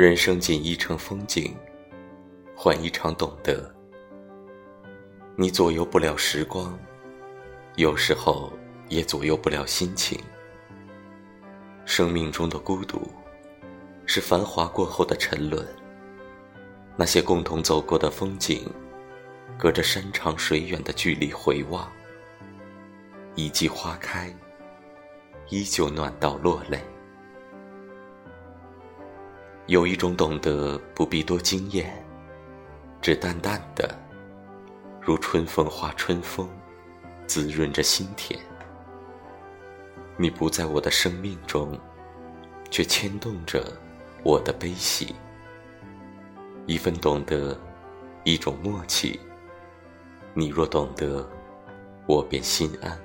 人生仅一程风景，换一场懂得。你左右不了时光，有时候也左右不了心情。生命中的孤独，是繁华过后的沉沦。那些共同走过的风景，隔着山长水远的距离回望，一季花开，依旧暖到落泪。有一种懂得不必多惊艳，只淡淡的，如春风化春风，滋润着心田。你不在我的生命中，却牵动着我的悲喜。一份懂得，一种默契。你若懂得，我便心安。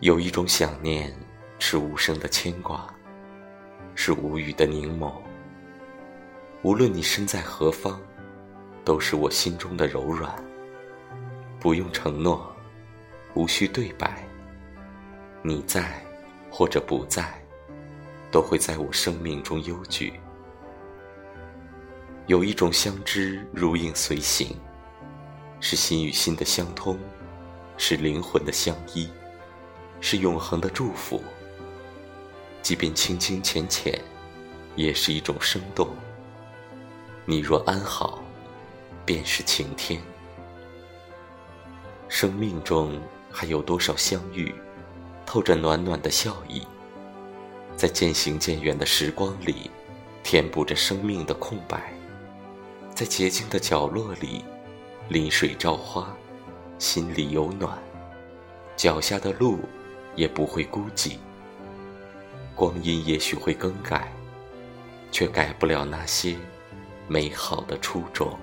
有一种想念，是无声的牵挂。是无语的凝眸。无论你身在何方，都是我心中的柔软。不用承诺，无需对白。你在，或者不在，都会在我生命中悠居。有一种相知如影随形，是心与心的相通，是灵魂的相依，是永恒的祝福。即便清清浅浅，也是一种生动。你若安好，便是晴天。生命中还有多少相遇，透着暖暖的笑意，在渐行渐远的时光里，填补着生命的空白。在洁净的角落里，临水照花，心里有暖，脚下的路也不会孤寂。光阴也许会更改，却改不了那些美好的初衷。